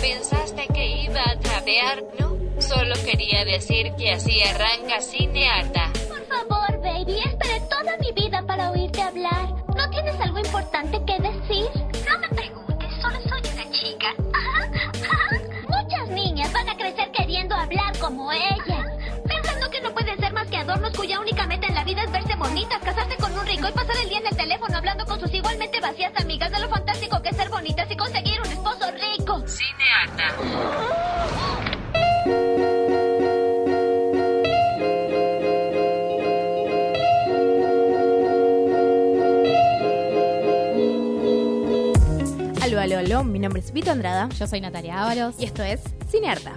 ¿pensaste que iba a trapear? No, solo quería decir que así arranca Cinearta. Por favor, baby, esperé toda mi vida para oírte hablar. ¿No tienes algo importante que decir? No me preguntes, solo soy una chica. Muchas niñas van a crecer queriendo hablar como ella. Adornos cuya única meta en la vida es verse bonitas, casarse con un rico y pasar el día en el teléfono hablando con sus igualmente vacías amigas de lo fantástico que es ser bonitas y conseguir un esposo rico. Cinearta. Aló, aló, aló, mi nombre es Vito Andrada Yo soy Natalia Ábalos. y esto es Cinearta.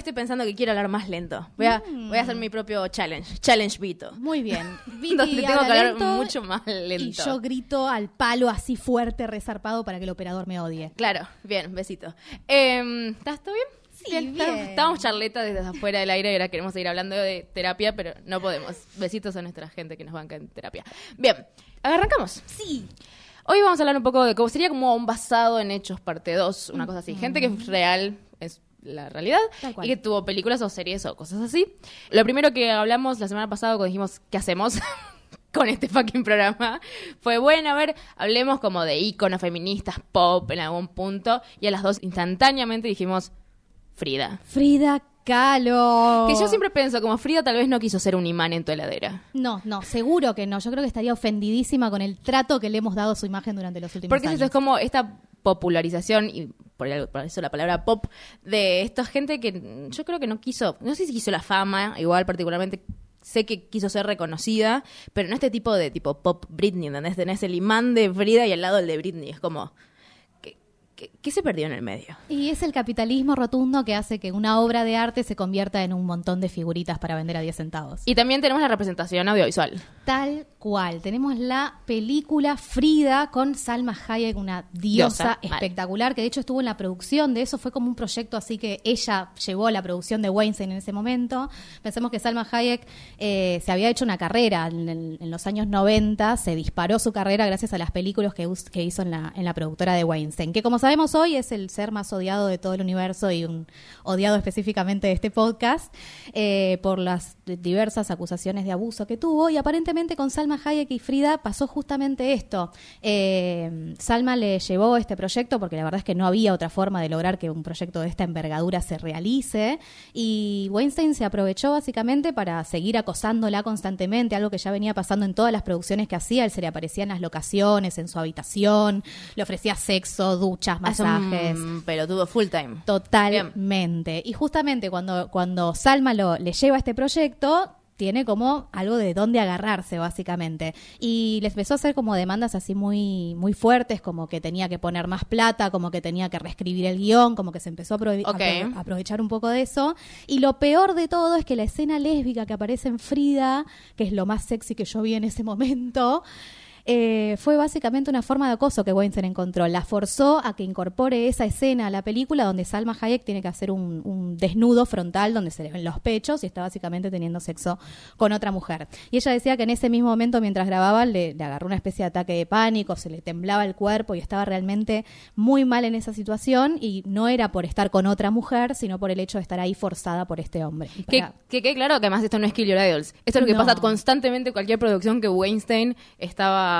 Estoy pensando que quiero hablar más lento. Voy a, voy a hacer mi propio challenge. Challenge Vito. Muy bien. Vicky Donde tengo que habla hablar mucho más lento. Y yo grito al palo así fuerte, resarpado para que el operador me odie. Claro, bien, besito. Eh, ¿Estás todo bien? Sí, bien. Estábamos- Estábamos charleta desde afuera del aire y ahora queremos seguir hablando de terapia, pero no podemos. Besitos a nuestra gente que nos banca en terapia. Bien, arrancamos. Sí. Hoy vamos a hablar un poco de cómo sería como un basado en hechos, parte 2, una cosa así. Gente que es real, es la realidad, Tal cual. y que tuvo películas o series o cosas así. Lo primero que hablamos la semana pasada cuando dijimos, ¿qué hacemos? con este fucking programa fue bueno, a ver, hablemos como de íconos feministas pop en algún punto y a las dos instantáneamente dijimos Frida. Frida Kahlo. Que yo siempre pienso como Frida tal vez no quiso ser un imán en tu heladera. No, no, seguro que no. Yo creo que estaría ofendidísima con el trato que le hemos dado a su imagen durante los últimos Porque años. eso, es como esta popularización, y por, eso la palabra pop, de esta gente que yo creo que no quiso, no sé si quiso la fama, igual particularmente sé que quiso ser reconocida, pero no este tipo de tipo pop Britney, ¿entendés? Tenés el imán de Frida y al lado el de Britney, es como, ¿qué, se perdió en el medio? Y es el capitalismo rotundo que hace que una obra de arte se convierta en un montón de figuritas para vender a 10 centavos. Y también tenemos la representación audiovisual. Tal cual. Tenemos la película Frida con Salma Hayek, una diosa, Diosa, mal. espectacular, que de hecho estuvo en la producción de eso. Fue como un proyecto así que ella llevó la producción de Weinstein en ese momento. Pensemos que Salma Hayek eh, se había hecho una carrera en, el- en los años 90, se disparó su carrera gracias a las películas que, hizo en la, en la productora de Weinstein, que como sabemos hoy es el ser más odiado de todo el universo y un odiado específicamente de este podcast eh, por las diversas acusaciones de abuso que tuvo. Y aparentemente con Salma Hayek y Frida pasó justamente esto. Eh, Salma le llevó este proyecto porque la verdad es que no había otra forma de lograr que un proyecto de esta envergadura se realice. Y Weinstein se aprovechó básicamente para seguir acosándola constantemente, algo que ya venía pasando en todas las producciones que hacía, él se le aparecía en las locaciones, en su habitación, le ofrecía sexo, duchas, Masajes. pelotudo full time. Totalmente. Y justamente cuando, cuando Salma lo, le lleva este proyecto, tiene como algo de dónde agarrarse, básicamente. Y les empezó a hacer como demandas así muy, muy fuertes, como que tenía que poner más plata, como que tenía que reescribir el guion, como que se empezó a, a a aprovechar un poco de eso. Y lo peor de todo es que la escena lésbica que aparece en Frida, que es lo más sexy que yo vi en ese momento, eh, fue básicamente una forma de acoso que Weinstein encontró. La forzó a que incorpore esa escena a la película donde Salma Hayek tiene que hacer un, un desnudo frontal donde se le ven los pechos y está básicamente teniendo sexo con otra mujer. Y ella decía que en ese mismo momento, mientras grababa, le, le agarró una especie de ataque de pánico, se le temblaba el cuerpo y estaba realmente muy mal en esa situación y no era por estar con otra mujer, sino por el hecho de estar ahí forzada por este hombre. Que, que claro que además esto no es Kill Your Idols. Esto es lo que No. pasa constantemente en cualquier producción que Weinstein estaba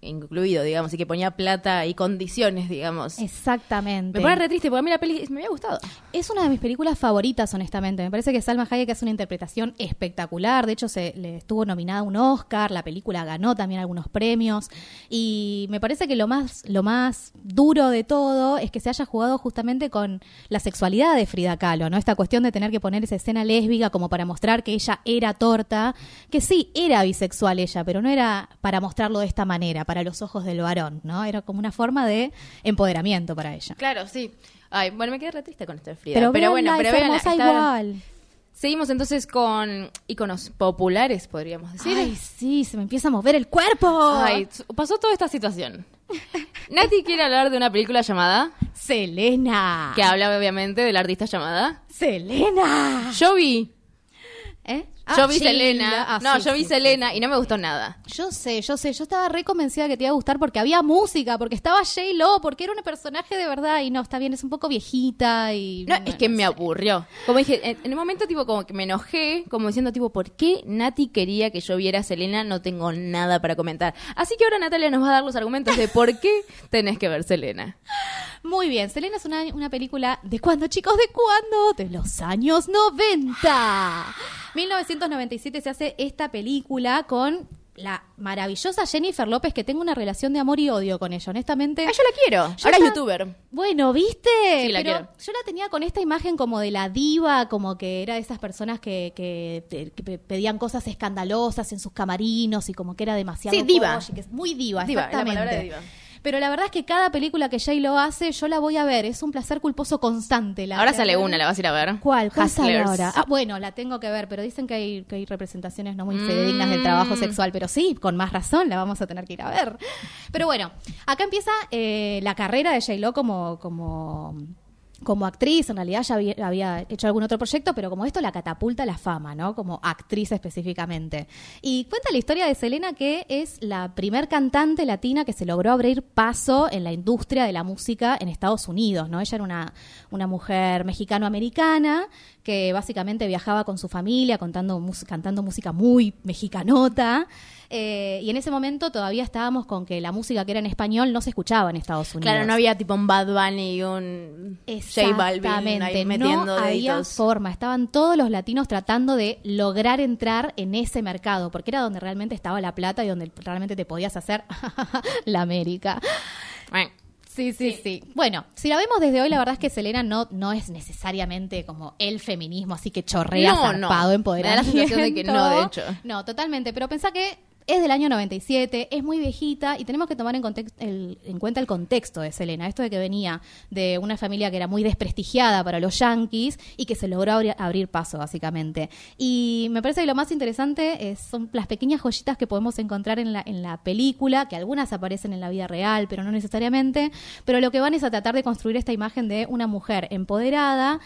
incluido, digamos, y que ponía plata y condiciones, digamos. Exactamente. Me pone re triste porque a mí la peli me había gustado. Es una de mis películas favoritas, honestamente. Me parece que Salma Hayek hace una interpretación espectacular. De hecho, se le estuvo nominada a un Oscar. La película ganó también algunos premios. Y me parece que lo más, lo más duro de todo es que se haya jugado justamente con la sexualidad de Frida Kahlo, ¿no? Esta cuestión de tener que poner esa escena lésbica como para mostrar que ella era torta. Que sí, era bisexual ella, pero no era para mostrarlo de esta manera, para los ojos del varón, ¿no? Era como una forma de empoderamiento para ella. Claro, sí. Ay, bueno, me quedé re triste con esto Frida. Pero, Pero, bueno, pero hermosa está- igual. Seguimos entonces con íconos populares, podríamos decir. Ay, sí, se me empieza a mover el cuerpo. Ay, pasó toda esta situación. Nati quiere hablar de una película llamada, Selena. que habla obviamente de la artista llamada Selena. Yo vi. ¿Eh? Ah, yo vi Sheila. Selena. Ah, no, sí, yo vi sí. Selena y no me gustó nada. Yo sé, yo sé, yo estaba re convencida que te iba a gustar porque había música, porque estaba J-Lo, porque era un personaje de verdad y no, está bien, es un poco viejita y... No, es que me sé. aburrió. Como dije, en, en un momento tipo como que me enojé, como diciendo tipo, ¿por qué Nati quería que yo viera a Selena? No tengo nada para comentar. Así que ahora Natalia nos va a dar los argumentos de por qué tenés que ver Selena. Muy bien, Selena es una, una película de cuándo, chicos, de cuándo? De los años 90. 1997 se hace esta película con la maravillosa Jennifer López, que tengo una relación de amor y odio con ella, honestamente. Ah, yo la quiero. Yo ahora es youtuber. Bueno, ¿viste? Sí, la Pero quiero. yo la tenía con esta imagen como de la diva, como que era de esas personas que, que, que pe- pedían cosas escandalosas en sus camarinos y como que era demasiado Sí, diva. coche, que es muy diva, Diva, la exactamente. palabra de diva. Pero la verdad es que cada película que J lo hace, yo la voy a ver. Es un placer culposo constante. La ahora sale una, la vas a ir a ver. ¿Cuál? ¿Cuál sale ahora? Ah, bueno, la tengo que ver, pero dicen que hay, que hay representaciones no muy fidedignas del trabajo Mm. sexual, pero sí, con más razón la vamos a tener que ir a ver. Pero bueno, acá empieza eh, la carrera de J-Lo como, como, como actriz, en realidad ya había, había hecho algún otro proyecto, pero como esto la catapulta la fama, ¿no? Como actriz específicamente. Y cuenta la historia de Selena, que es la primer cantante latina que se logró abrir paso en la industria de la música en Estados Unidos, ¿no? Ella era una, una mujer mexicano-americana que básicamente viajaba con su familia contando, cantando música muy mexicanota. Eh, y en ese momento todavía estábamos con que la música que era en español no se escuchaba en Estados Unidos. Claro, no había tipo un Bad Bunny y un J Balvin Exactamente, ahí metiendo no había deditos. forma. Estaban todos los latinos tratando de lograr entrar en ese mercado, porque era donde realmente estaba la plata y donde realmente te podías hacer la América. Bueno, Sí, sí, sí, Bueno, si la vemos desde hoy, la verdad es que Selena no, no es necesariamente como el feminismo, así que chorrea No, no. zarpado, Me da la empoderamiento. sensación de que no, de hecho. No, totalmente. Pero pensá que es del año 97, es muy viejita y tenemos que tomar en, el- en cuenta el contexto de Selena. Esto de que venía de una familia que era muy desprestigiada para los yankees y que se logró abrir paso, básicamente. Y me parece que lo más interesante es- son las pequeñas joyitas que podemos encontrar en la, en la película, que algunas aparecen en la vida real, pero no necesariamente. Pero lo que van es a tratar de construir esta imagen de una mujer empoderada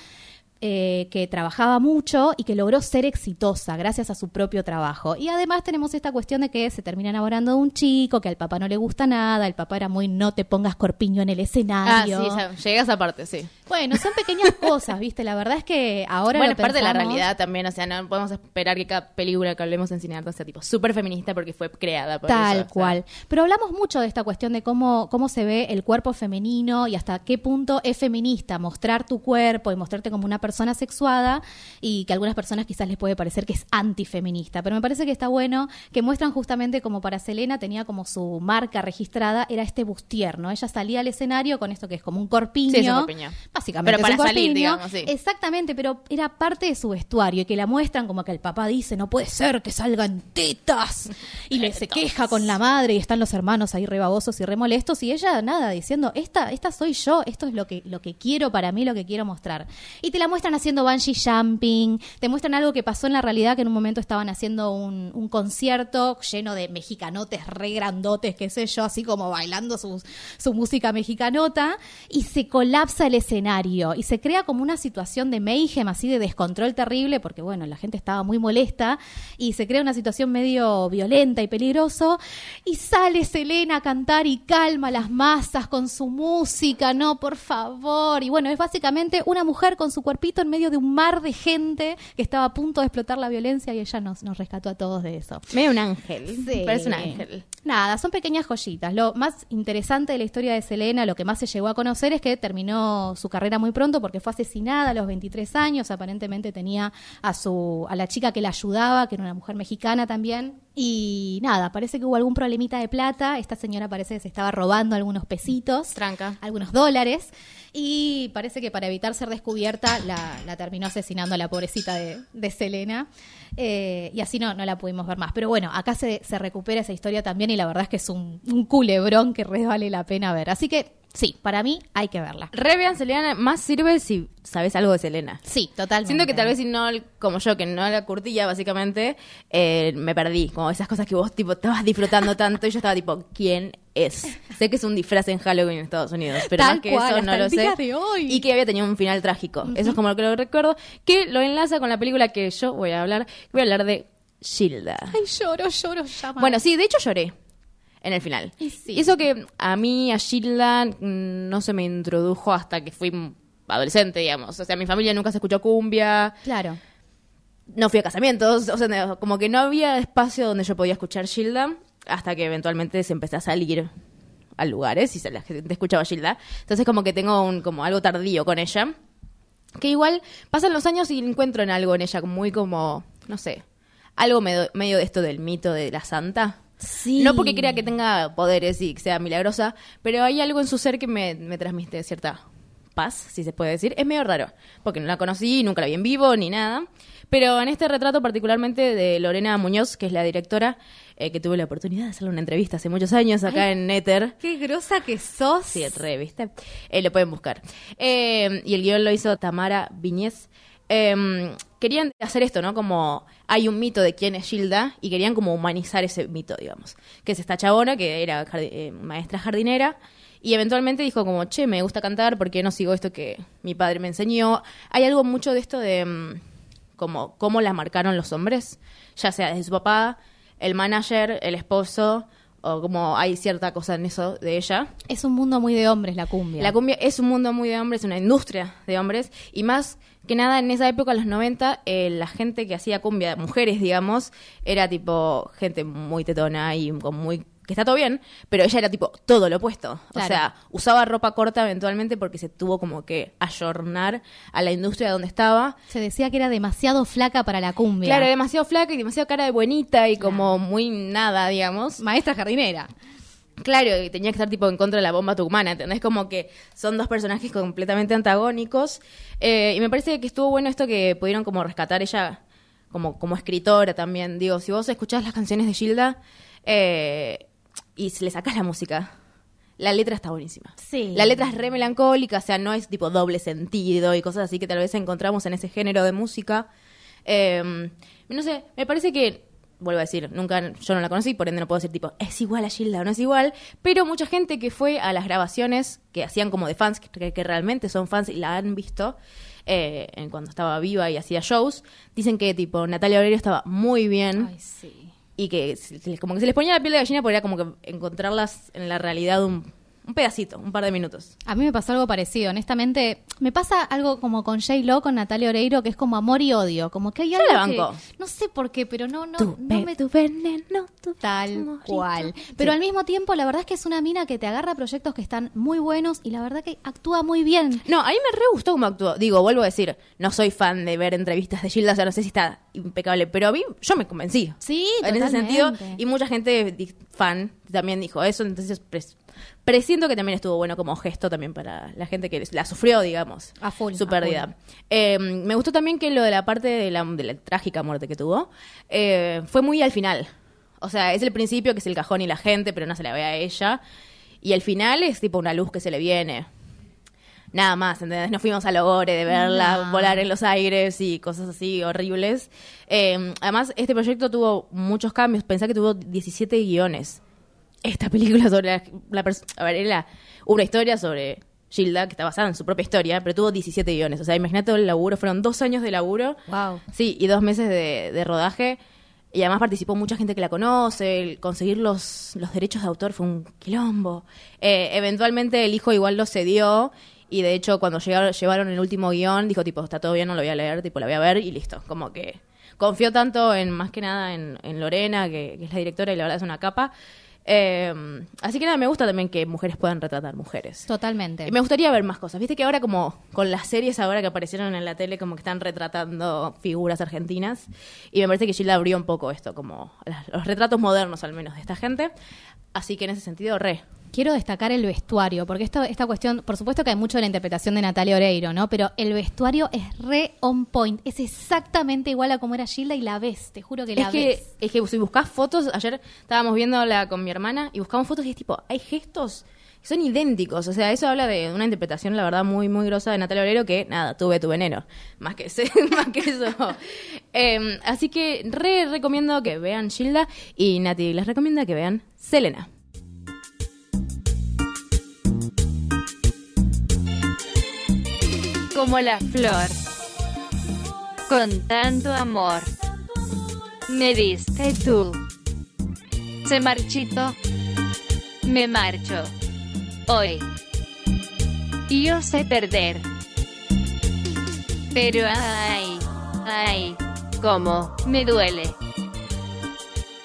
eh, que trabajaba mucho y que logró ser exitosa gracias a su propio trabajo. Y además tenemos esta cuestión de que se termina enamorando de un chico, que al papá no le gusta nada, el papá era muy no te pongas corpiño en el ah, escenario. sí, ya, esa parte, sí. Bueno, son pequeñas cosas, ¿viste? La verdad es que ahora bueno, es parte de la realidad también, o sea, no podemos esperar que cada película que hablemos en Cinearte sea tipo súper feminista porque fue creada por Tal eso, o sea. cual. Pero hablamos mucho de esta cuestión de cómo, cómo se ve el cuerpo femenino y hasta qué punto es feminista mostrar tu cuerpo y mostrarte como una persona sexuada y que a algunas personas quizás les puede parecer que es antifeminista. Pero me parece que está bueno que muestran justamente como para Selena tenía como su marca registrada, era este bustier, ¿no? Ella salía al escenario con esto que es como un corpiño. Sí, es un corpiño. Básicamente Pero para salir, digamos, sí. Exactamente, pero era parte de su vestuario y que la muestran como que el papá dice, no puede ser que salgan tetas. Y le se queja con la madre y están los hermanos ahí rebabosos y remolestos y ella nada diciendo, esta, esta soy yo, esto es lo que, lo que quiero para mí, lo que quiero mostrar. Y te la muestran haciendo bungee jumping, te muestran algo que pasó en la realidad que en un momento estaban haciendo un, concierto lleno de mexicanotes re grandotes, qué sé yo, así como bailando su, su música mexicanota y se colapsa el escenario y se crea como una situación de mayhem, así de descontrol terrible, porque bueno, la gente estaba muy molesta y se crea una situación medio violenta y peligroso y sale Selena a cantar y calma las masas con su música, no, por favor. Y bueno, es básicamente una mujer con su cuerpito en medio de un mar de gente que estaba a punto de explotar la violencia y ella nos, nos rescató a todos de eso. Medio un ángel. Sí. Parece un ángel. Nada, son pequeñas joyitas. Lo más interesante de la historia de Selena, lo que más se llegó a conocer es que terminó su carrera muy pronto porque fue asesinada a los 23 años. Aparentemente tenía a su a la chica que la ayudaba, que era una mujer mexicana también. Y nada, parece que hubo algún problemita de plata. Esta señora parece que se estaba robando algunos pesitos Tranca. algunos dólares y parece que para evitar ser descubierta la, la terminó asesinando a la pobrecita de, Selena Eh, y así no, no la pudimos ver más. Pero bueno, acá se, se recupera esa historia también y la verdad es que es un, un culebrón que re vale la pena ver. Así que Sí, para mí hay que verla. Re vean Selena, más sirve si sabes algo de Selena. Sí, totalmente. Siento que tal vez si no, como yo, que no la curtía básicamente, eh, me perdí. Como esas cosas que vos tipo estabas disfrutando tanto y yo estaba tipo, ¿quién es? Sé que es un disfraz en Halloween en Estados Unidos, pero Tal más que cual, eso no lo sé. Y que había tenido un final trágico. Eso es como lo que lo recuerdo. Que lo enlaza con la película que yo voy a hablar. Voy a hablar de Gilda. Ay, lloro, lloro, llama. Bueno, sí, de hecho lloré en el final. Y sí. Y eso que a mí, a Gilda, mm, no se me introdujo hasta que fui adolescente, digamos. O sea, mi familia nunca se escuchó cumbia, Claro. no fui a casamientos, o sea, como que no había espacio donde yo podía escuchar Gilda hasta que eventualmente se empecé a salir a lugares y se- la gente escuchaba Gilda. Entonces como que tengo un, como algo tardío con ella. Que igual pasan los años y encuentro en algo en ella muy como, no sé, algo medio, medio de esto del mito de la santa. Sí. No porque crea que tenga poderes y que sea milagrosa, pero hay algo en su ser que me, me transmite cierta paz, si se puede decir. Es medio raro, porque no la conocí, nunca la vi en vivo ni nada. Pero en este retrato particularmente de Lorena Muñoz, que es la directora, eh, que tuve la oportunidad de hacerle una entrevista hace muchos años acá en Nether. Qué grosa que sos. Sí, re, ¿viste? Eh, lo pueden buscar. Eh, y el guion lo hizo Tamara Viñez. Querían hacer esto, ¿no? Como hay un mito de quién es Gilda y querían como humanizar ese mito, digamos. Que es esta chabona que era eh, maestra jardinera y eventualmente dijo como, che, me gusta cantar, ¿por qué no sigo esto que mi padre me enseñó? Hay algo mucho de esto de mm, como cómo la marcaron los hombres, ya sea desde su papá, el manager, el esposo, o como hay cierta cosa en eso de ella. Es un mundo muy de hombres la cumbia. La cumbia es un mundo muy de hombres, una industria de hombres, y más que nada en esa época, en los 90, eh, la gente que hacía cumbia, mujeres, digamos, era tipo gente muy tetona y con muy que está todo bien, pero ella era tipo todo lo opuesto. Claro. O sea, usaba ropa corta eventualmente porque se tuvo como que ayornar a la industria donde estaba. Se decía que era demasiado flaca para la cumbia. Claro, demasiado flaca y demasiado cara de buenita y como muy nada, digamos. Maestra jardinera. Claro, y tenía que estar tipo en contra de la bomba tucumana, ¿entendés? Como que son dos personajes completamente antagónicos. Eh, y me parece que estuvo bueno esto que pudieron como rescatar ella como, como escritora también. Digo, si vos escuchás las canciones de Gilda eh, y se le sacás la música, la letra está buenísima. Sí. La letra es re melancólica, o sea, no es tipo doble sentido y cosas así que tal vez encontramos en ese género de música. Eh, no sé, me parece que, vuelvo a decir, nunca, yo no la conocí, por ende no puedo decir tipo, es igual a Gilda o no es igual, pero mucha gente que fue a las grabaciones que hacían como de fans, que, que realmente son fans y la han visto, eh, en cuando estaba viva y hacía shows, dicen que tipo Natalia Oreiro estaba muy bien Ay, sí. Y que como que se les ponía la piel de gallina porque como que encontrarlas en la realidad un, un pedacito, un par de minutos. A mí me pasó algo parecido, honestamente. Me pasa algo como con J. Lo, con Natalia Oreiro, que es como amor y odio. Como que hay Yo algo la banco. que- No sé por qué, pero no, no, Tu no me... tu veneno, tu Tal cual. Pero Sí. al mismo tiempo, la verdad es que es una mina que te agarra proyectos que están muy buenos y la verdad que actúa muy bien. No, a mí me re gustó cómo actuó. Digo, vuelvo a decir, no soy fan de ver entrevistas de Gilda, o sea, no sé si está impecable, pero a mí yo me convencí. Sí, En ese totalmente. sentido, y mucha gente fan también dijo eso, entonces pres- presiento que también estuvo bueno como gesto también para la gente que la sufrió, digamos, A full, su a pérdida. full. Eh, me gustó también que lo de la parte de la, de la trágica muerte que tuvo eh, fue muy al final. O sea, es el principio que es el cajón y la gente, pero no se la ve a ella. Y el final es tipo una luz que se le viene. Nada más, ¿entendés? Nos fuimos a Logore de verla No. volar en los aires y cosas así horribles. Eh, además, este proyecto tuvo muchos cambios. Pensá que tuvo 17 guiones. Esta película sobre la, la A ver, era una historia sobre Gilda, que está basada en su propia historia, pero tuvo 17 guiones. O sea, imagínate todo el laburo. Fueron dos años de laburo. Wow. Sí, y dos meses de, de rodaje. Y además participó mucha gente que la conoce. El conseguir los, los derechos de autor fue un quilombo. Eh, eventualmente el hijo igual lo cedió. Y de hecho, cuando llegaron, llevaron el último guion, dijo tipo, está todo bien, no lo voy a leer, tipo, la voy a ver y listo. Como que confió tanto en, más que nada, en, en Lorena, que, que es la directora y la verdad es una capa. Eh, así que nada, me gusta también que mujeres puedan retratar mujeres. Totalmente. Y me gustaría ver más cosas. Viste que ahora como con las series ahora que aparecieron en la tele como que están retratando figuras argentinas y me parece que Gilda abrió un poco esto, como los retratos modernos al menos de esta gente. Así que en ese sentido, re. Quiero destacar el vestuario, porque esto, esta cuestión, por supuesto que hay mucho de la interpretación de Natalia Oreiro, ¿no? Pero el vestuario es re on point. Es exactamente igual a como era Gilda y la ves, te juro que la Es que, ves. es que si buscas fotos, ayer estábamos viéndola con mi hermana y buscamos fotos y es tipo, hay gestos Son idénticos, o sea, eso habla de una interpretación, la verdad, muy, muy grosa de Natalia Oreiro, que nada, tuve tu veneno, más que, ese- más que eso. Em, así que re recomiendo que vean Gilda y Nati les recomienda que vean Selena. Como la flor. Con tanto amor. Me diste tú. Se marchito. Me marcho. Hoy. Y yo sé perder. Pero ay, ay, cómo me duele.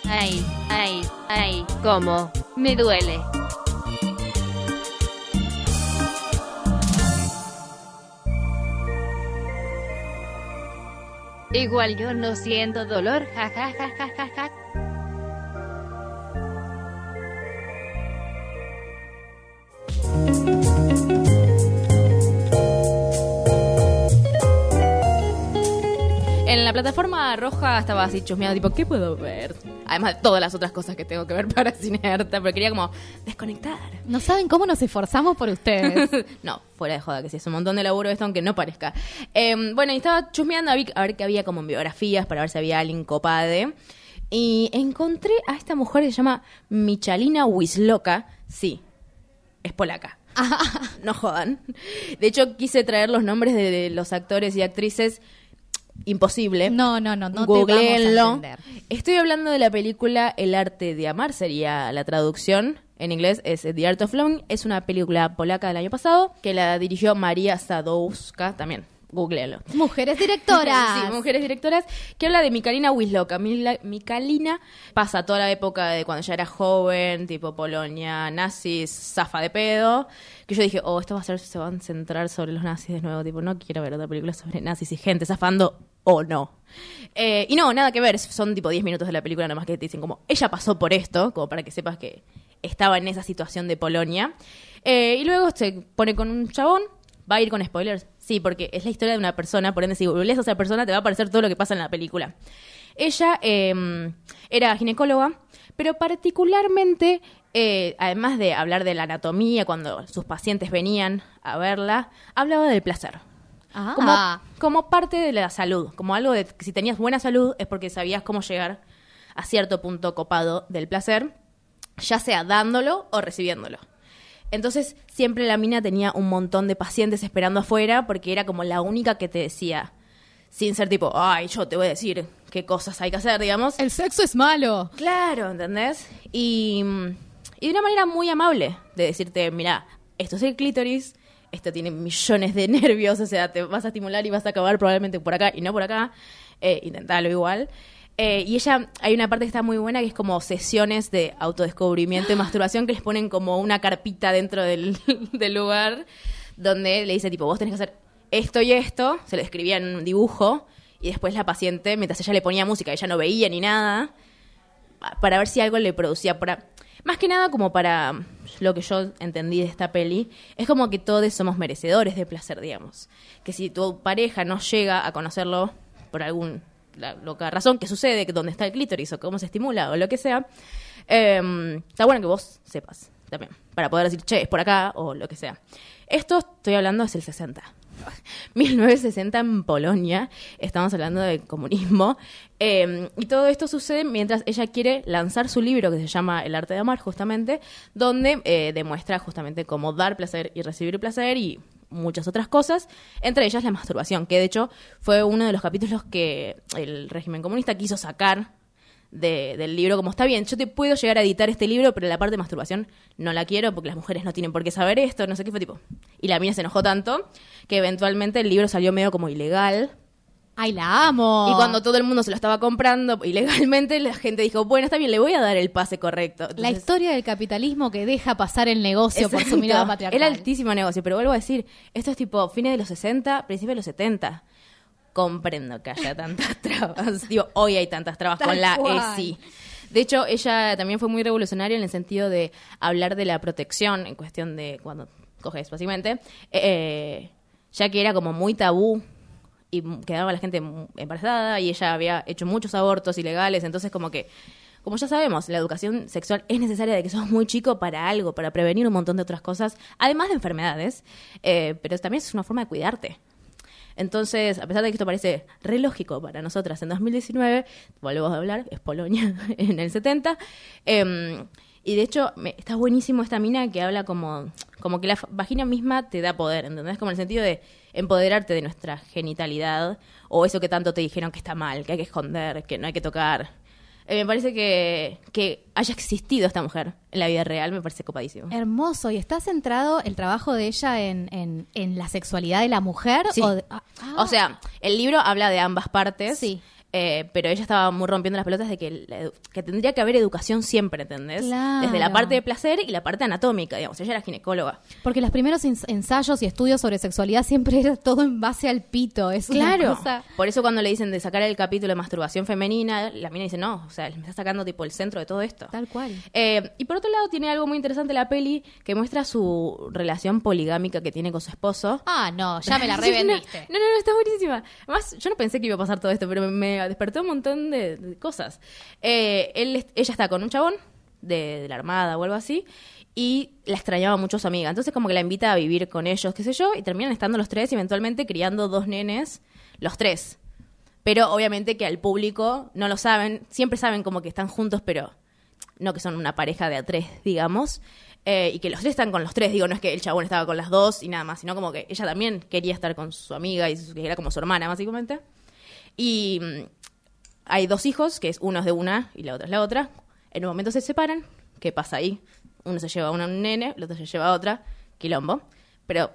Ay, ay, ay, cómo me duele. Igual yo no siento dolor, ja ja ja ja En la plataforma roja estaba así chusmeando, tipo, ¿qué puedo ver? Además de todas las otras cosas que tengo que ver para Cinearta, pero quería como desconectar. No saben cómo nos esforzamos por ustedes. no, fuera de joda, que sí, es un montón de laburo esto, aunque no parezca. Eh, bueno, y estaba chusmeando a, ver qué había como en biografías, para ver si había alguien copade. Y encontré a esta mujer que se llama Michalina Wisloka. Sí, es polaca. no jodan. De hecho, quise traer los nombres de los actores y actrices. Imposible. No, no, no, no te vamos a Googleenlo. entender. Estoy hablando de la película El arte de amar, sería la traducción. En inglés es The Art of Loving. Es una película polaca del año pasado que la dirigió María Sadowska. También, googleenlo. Mujeres directoras. Sí, mujeres directoras, que habla de Mikalina Wisloka. Mikalina pasa toda la época de cuando ya era joven, tipo Polonia, nazis, zafa de pedo. Que yo dije, oh, esto va a ser, se van a centrar sobre los nazis de nuevo. Tipo, no quiero ver otra película sobre nazis y gente zafando o no. Eh, y no, nada que ver, son tipo 10 minutos de la película, nomás que te dicen como, ella pasó por esto, como para que sepas que estaba en esa situación de Polonia. Eh, y luego se pone con un chabón, ¿Va a ir con spoilers? Sí, porque es la historia de una persona, por ende, si googleas a esa persona, te va a aparecer todo lo que pasa en la película. Ella eh, era ginecóloga, pero particularmente, eh, además de hablar de la anatomía, cuando sus pacientes venían a verla, hablaba del placer. Ah. Como, como parte de la salud, como algo de que si tenías buena salud es porque sabías cómo llegar a cierto punto copado del placer, ya sea dándolo o recibiéndolo. Entonces, siempre la mina tenía un montón de pacientes esperando afuera porque era como la única que te decía, sin ser tipo, ay, yo te voy a decir qué cosas hay que hacer, digamos. El sexo es malo. Claro, ¿entendés? Y, y de una manera muy amable de decirte, mira, esto es el clítoris, esto tiene millones de nervios, o sea, te vas a estimular y vas a acabar probablemente por acá y no por acá, eh, intentalo igual. Eh, y ella, hay una parte que está muy buena que es como sesiones de autodescubrimiento y masturbación que les ponen como una carpita dentro del, del lugar donde le dice tipo, vos tenés que hacer esto y esto, se lo escribía en un dibujo y después la paciente, mientras ella le ponía música, ella no veía ni nada, para ver si algo le producía. Para, más que nada como para lo que yo entendí de esta peli, es como que todos somos merecedores de placer, digamos. Que si tu pareja no llega a conocerlo por algún la loca razón que sucede, que dónde está el clítoris o cómo se estimula o lo que sea, eh, está bueno que vos sepas también, para poder decir, che, es por acá o lo que sea. Esto estoy hablando es el 60. 1960 en Polonia, estamos hablando de comunismo, eh, y todo esto sucede mientras ella quiere lanzar su libro que se llama El arte de amar, justamente, donde eh, demuestra justamente cómo dar placer y recibir placer y muchas otras cosas, entre ellas la masturbación, que de hecho fue uno de los capítulos que el régimen comunista quiso sacar de- del libro, como está bien, yo te puedo llegar a editar este libro, pero la parte de masturbación no la quiero porque las mujeres no tienen por qué saber esto, no sé qué fue tipo. Y la mía se enojó tanto que eventualmente el libro salió medio como ilegal. Ay, la amo. Y cuando todo el mundo se lo estaba comprando ilegalmente, la gente dijo, bueno, está bien, le voy a dar el pase correcto. La historia del capitalismo que deja pasar el negocio por su mirada patriarcal. Era altísimo negocio, pero vuelvo a decir, esto es tipo fines de los 60, principios de los 70. Comprendo que haya tantas trabas. Digo, hoy hay tantas trabas Tal con la cual. ESI. De hecho, ella también fue muy revolucionaria en el sentido de hablar de la protección en cuestión de cuando coges, básicamente, eh, ya que era como muy tabú y quedaba la gente embarazada y ella había hecho muchos abortos ilegales, entonces como que como ya sabemos, la educación sexual es necesaria de que sos muy chico para algo, para prevenir un montón de otras cosas, además de enfermedades, eh, pero también es una forma de cuidarte. Entonces, a pesar de que esto parece re lógico para nosotras en 2019, volvemos a hablar, es Polonia en el 70, em, y de hecho, me, está buenísimo esta mina que habla como, como que la vagina misma te da poder, ¿entendés? Como en el sentido de empoderarte de nuestra genitalidad o eso que tanto te dijeron que está mal, que hay que esconder, que no hay que tocar. Eh, me parece que, que haya existido esta mujer en la vida real, me parece copadísimo. Hermoso. ¿Y está centrado el trabajo de ella en, en, en la sexualidad de la mujer? Sí. O, de- ah, ah. O sea, el libro habla de ambas partes. Sí. Eh, pero ella estaba muy rompiendo las pelotas de que, tendría que haber educación siempre, ¿entendés? Claro. Desde la parte de placer y la parte anatómica, digamos. Ella era ginecóloga. Porque los primeros ensayos y estudios sobre sexualidad siempre era todo en base al pito. Es una Claro. cosa- Por eso cuando le dicen de sacar el capítulo de masturbación femenina, la mina dice, no, o sea, me está sacando tipo el centro de todo esto. Tal cual. Eh, y por otro lado tiene algo muy interesante la peli que muestra su relación poligámica que tiene con su esposo. Ah, no, ya me la revendiste. No, no, no, está buenísima. Además, yo no pensé que iba a pasar todo esto, pero me, despertó un montón de, cosas. Eh, él, ella está con un chabón de, de la armada o algo así, y la extrañaba mucho su amiga. Entonces, como que la invita a vivir con ellos, qué sé yo, y terminan estando los tres, eventualmente criando dos nenes, los tres. Pero obviamente que al público no lo saben, siempre saben como que están juntos, pero no que son una pareja de a tres, digamos. Eh, y que los tres están con los tres, digo, no es que el chabón estaba con las dos y nada más, sino como que ella también quería estar con su amiga y que era como su hermana, básicamente. Y mm, hay dos hijos, que es uno es de una y la otra es la otra. En un momento se separan. ¿Qué pasa ahí? Uno se lleva a un nene, el otro se lleva a otra. Quilombo. Pero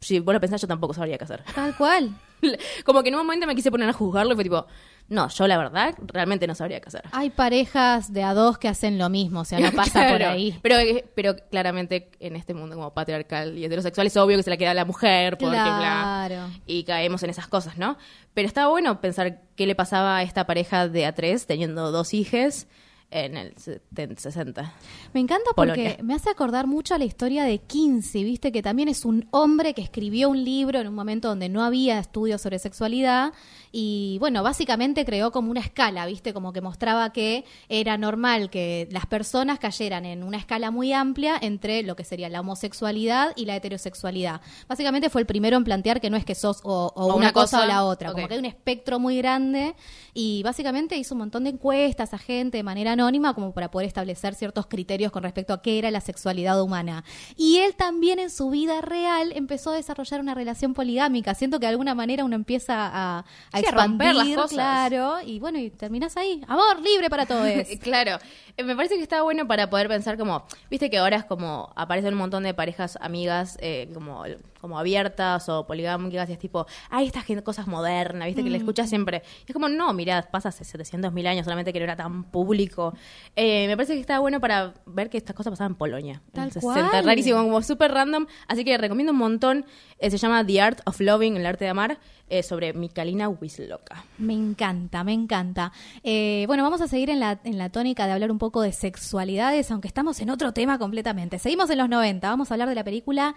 si vos lo pensás, yo tampoco sabría qué hacer. Tal cual. Como que en un momento me quise poner a juzgarlo y fue tipo, no, yo la verdad realmente no sabría qué hacer. Hay parejas de a dos que hacen lo mismo, o sea, no pasa por ahí. Pero, pero claramente en este mundo como patriarcal y heterosexual es obvio que se la queda a la mujer porque bla. Claro. Y caemos en esas cosas, ¿no? Pero está bueno pensar qué le pasaba a esta pareja de a tres teniendo dos hijes en el 70, 60. Me encanta porque Polonia. me hace acordar mucho a la historia de Kinsey, viste que también es un hombre que escribió un libro en un momento donde no había estudios sobre sexualidad y bueno, básicamente creó como una escala, viste, como que mostraba que era normal que las personas cayeran en una escala muy amplia entre lo que sería la homosexualidad y la heterosexualidad. Básicamente fue el primero en plantear que no es que sos o, o O una, una cosa, cosa, o la otra, como que hay un espectro muy grande y básicamente hizo un montón de encuestas a gente de manera anónima como para poder establecer ciertos criterios con respecto a qué era la sexualidad humana. Y él también en su vida real empezó a desarrollar una relación poligámica. Siento que de alguna manera uno empieza a, a Sí, a romper expandir, las cosas. claro, y bueno, y terminas ahí. Amor libre para todos. Claro, Eh, me parece que está bueno para poder pensar como, viste que ahora es como, aparecen un montón de parejas amigas eh, como, como abiertas o poligámicas y es tipo, ay, estas cosas modernas, viste que le escuchas siempre. Y es como, no, mirá, pasa hace 700 mil años solamente que no era tan público. Eh, me parece que está bueno para ver que estas cosas pasaban en Polonia. en Tal 60, cual. rarísimo, como súper random. Así que recomiendo un montón. Eh, se llama The Art of Loving, el arte de amar, eh, sobre Mikalina Wisloka. Me encanta, me encanta. Bueno, vamos a seguir en la, en la tónica de hablar un poco de sexualidades, aunque estamos en otro tema completamente. Seguimos en los 90, vamos a hablar de la película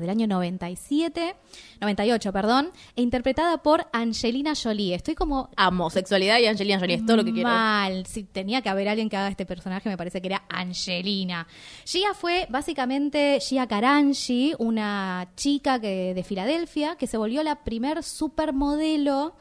Del año 97, 98, perdón, e interpretada por Angelina Jolie. Estoy como Amo sexualidad y Angelina Jolie, es todo lo que quiero. Mal. Si tenía que haber alguien que haga este personaje, me parece que era Angelina. Gia fue básicamente Gia Karanji, una chica que, de Filadelfia que se volvió la primer supermodelo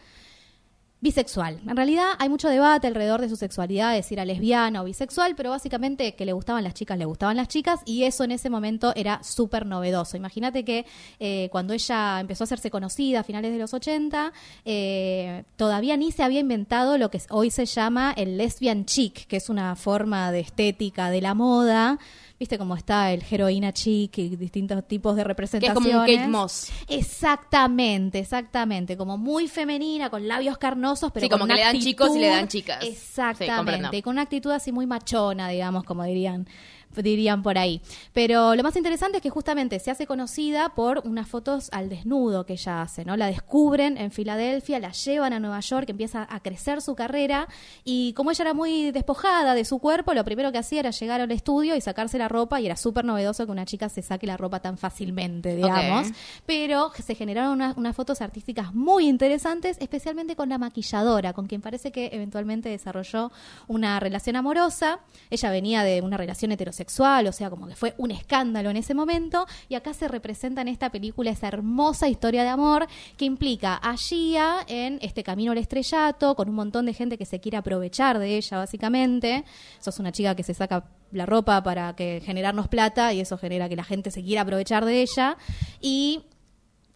bisexual. En realidad hay mucho debate alrededor de su sexualidad, de si era lesbiana o bisexual, pero básicamente que le gustaban las chicas, le gustaban las chicas, y eso en ese momento era súper novedoso. Imagínate que eh, cuando ella empezó a hacerse conocida a finales de los 80, eh, todavía ni se había inventado lo que hoy se llama el lesbian chic, que es una forma de estética de la moda. Viste cómo está el heroína chic y distintos tipos de Que es representaciones. como un Kate Moss. Exactamente, exactamente. Como muy femenina, con labios carnosos, pero Sí, con como que una le dan chicos y le actitud- dan chicas. Exactamente. con una actitud así muy machona, digamos, como dirían dirían por ahí. Pero lo más interesante es que justamente se hace conocida por unas fotos al desnudo que ella hace, ¿no? La descubren en Filadelfia, la llevan a Nueva York, empieza a crecer su carrera y como ella era muy despojada de su cuerpo, lo primero que hacía era llegar al estudio y sacarse la ropa y era súper novedoso que una chica se saque la ropa tan fácilmente, digamos. Pero se generaron unas, unas fotos artísticas muy interesantes, especialmente con la maquilladora, con quien parece que eventualmente desarrolló una relación amorosa. Ella venía de una relación heterosexual, o sea, como que fue un escándalo en ese momento. Y acá se representa en esta película esa hermosa historia de amor que implica a Gia en este camino al estrellato, con un montón de gente que se quiere aprovechar de ella, básicamente. Sos una chica que se saca la ropa para que generarnos plata y eso genera que la gente se quiera aprovechar de ella. Y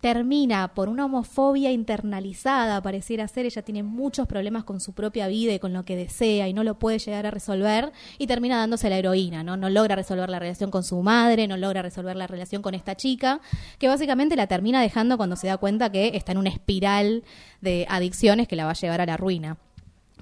termina por una homofobia internalizada, pareciera ser, ella tiene muchos problemas con su propia vida y con lo que desea y no lo puede llegar a resolver y termina dándose la heroína, ¿no? No logra resolver la relación con su madre, no logra resolver la relación con esta chica, que básicamente la termina dejando cuando se da cuenta que está en una espiral de adicciones que la va a llevar a la ruina.